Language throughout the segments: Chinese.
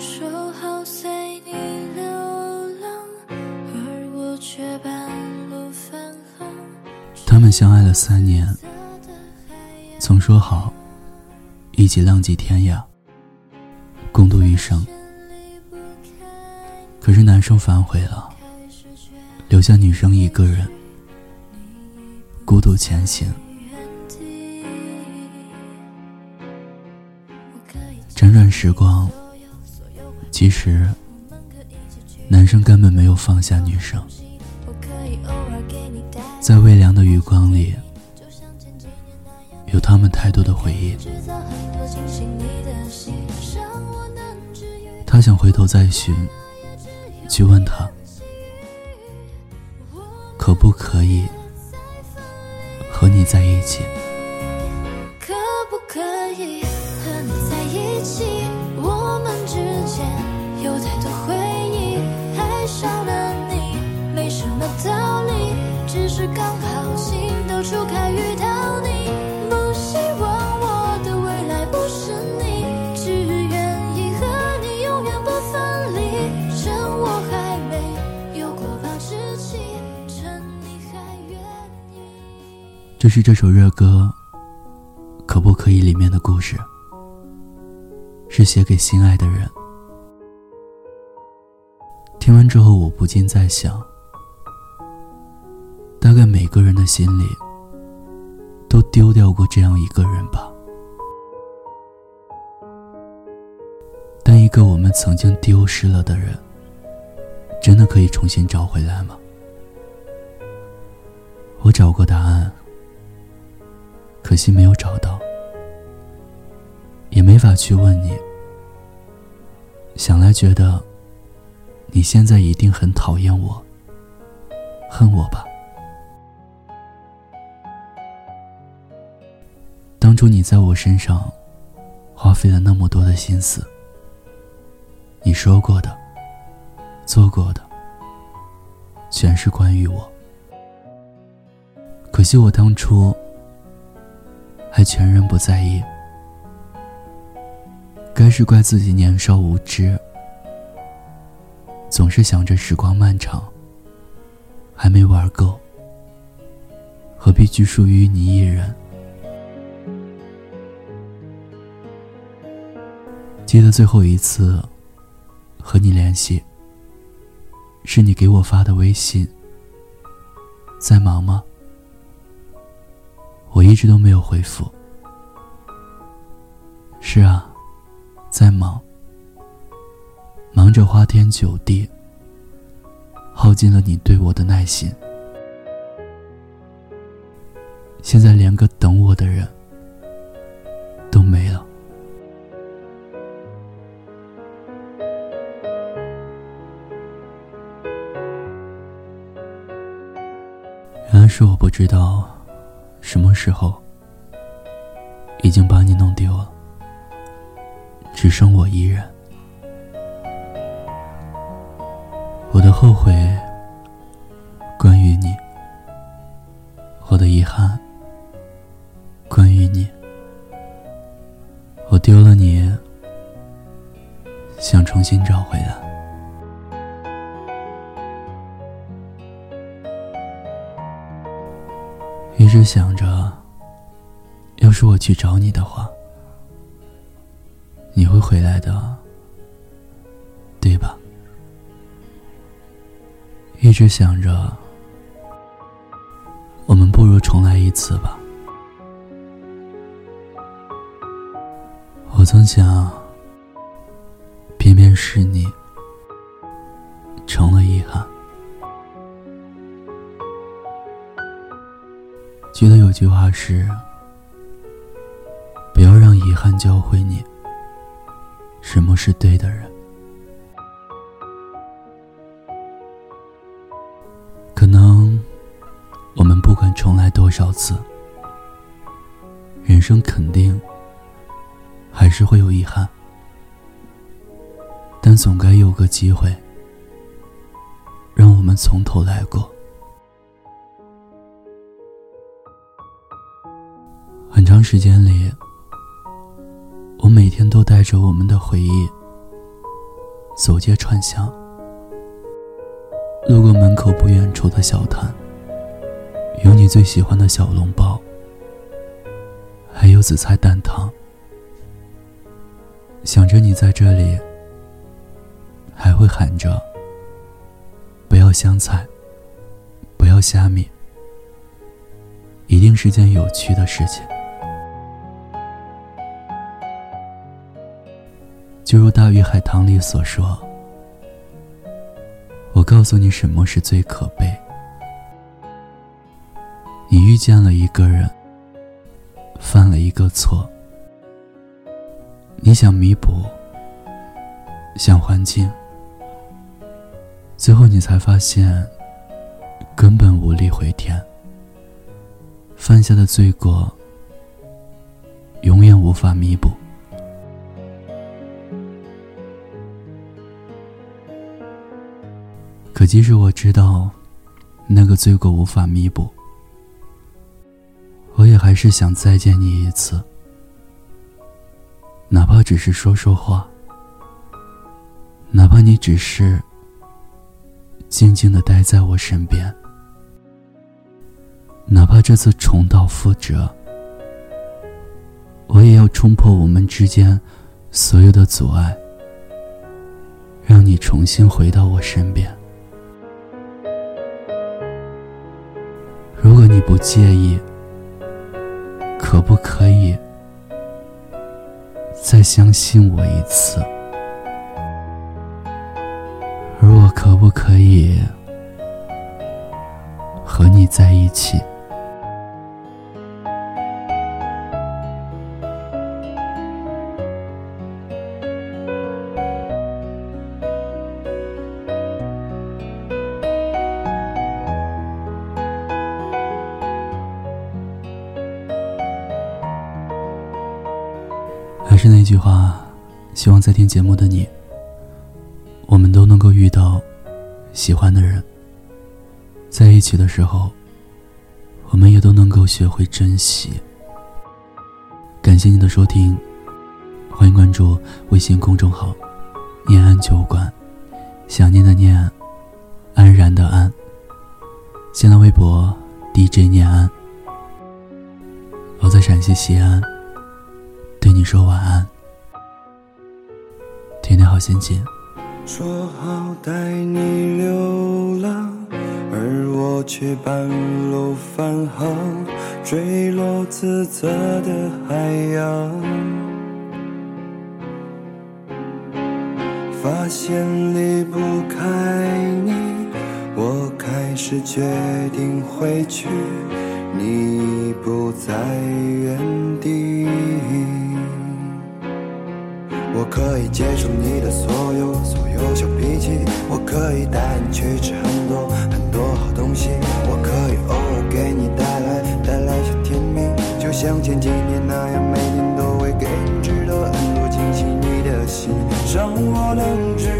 说好随你流浪，而我却半路返航。他们相爱了三年，曾说好一起浪迹天涯，共度余生。可是男生反悔了，留下女生一个人孤独前行。辗转时光，其实男生根本没有放下女生，在微凉的余光里，有他们太多的回忆。他想回头再寻，去问他，可不可以和你在一起？可不可以和你在一起？我们之间是这首热歌《可不可以》里面的故事，是写给心爱的人。听完之后，我不禁在想，大概每个人的心里都丢掉过这样一个人吧。但一个我们曾经丢失了的人，真的可以重新找回来吗？我找过答案。可惜没有找到，也没法去问你。想来觉得，你现在一定很讨厌我，恨我吧？当初你在我身上花费了那么多的心思，你说过的、做过的，全是关于我。可惜我当初。还全然不在意，该是怪自己年少无知，总是想着时光漫长，还没玩够，何必拘束于你一人？记得最后一次和你联系，是你给我发的微信，在忙吗？我一直都没有回复。是啊，在忙，忙着花天酒地，耗尽了你对我的耐心。现在连个等我的人都没了。原来是我不知道。什么时候已经把你弄丢了，只剩我一人。我的后悔关于你，我的遗憾关于你。我丢了你，想重新找回来。一直想着，要是我去找你的话，你会回来的，对吧？一直想着，我们不如重来一次吧。我曾想，偏偏是你，成了记得有句话是：“不要让遗憾教会你什么是对的人。”可能我们不管重来多少次，人生肯定还是会有遗憾，但总该有个机会，让我们从头来过。时间里，我每天都带着我们的回忆走街串巷，路过门口不远处的小摊，有你最喜欢的小笼包，还有紫菜蛋汤。想着你在这里，还会喊着“不要香菜，不要虾米”，一定是件有趣的事情。就如《大鱼海棠》里所说：“我告诉你什么是最可悲。你遇见了一个人，犯了一个错，你想弥补，想还清，最后你才发现，根本无力回天。犯下的罪过，永远无法弥补。”即使我知道，那个罪过无法弥补，我也还是想再见你一次，哪怕只是说说话，哪怕你只是静静的待在我身边，哪怕这次重蹈覆辙，我也要冲破我们之间所有的阻碍，让你重新回到我身边。不介意，可不可以再相信我一次？而我可不可以和你在一起？还是那句话，希望在听节目的你，我们都能够遇到喜欢的人，在一起的时候，我们也都能够学会珍惜。感谢你的收听，欢迎关注微信公众号“念安酒馆”，想念的念，安然的安。新浪微博 DJ 念安，我在陕西西安。对你说晚安，天天好心情。说好带你流浪，而我却半路返航，坠落自责的海洋。发现离不开你，我开始决定回去，你不在原地。可以接受你的所有所有小脾气，我可以带你去吃很多很多好东西，我可以偶尔给你带来带来小甜蜜，就像前几年那样，每天都会给你制造很多惊喜。你的心让我能治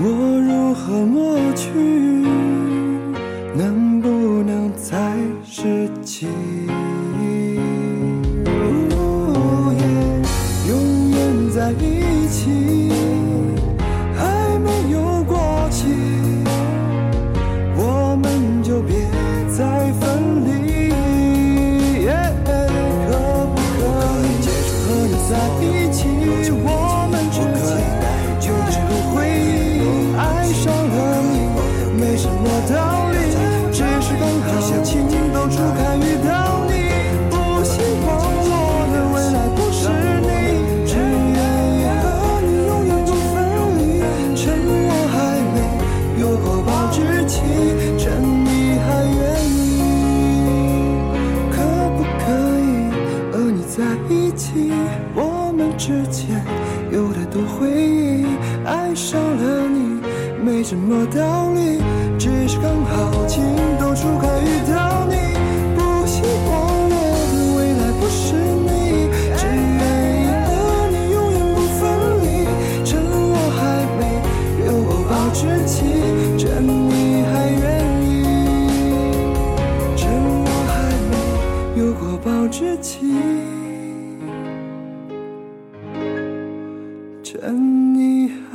我如何抹去？趁你。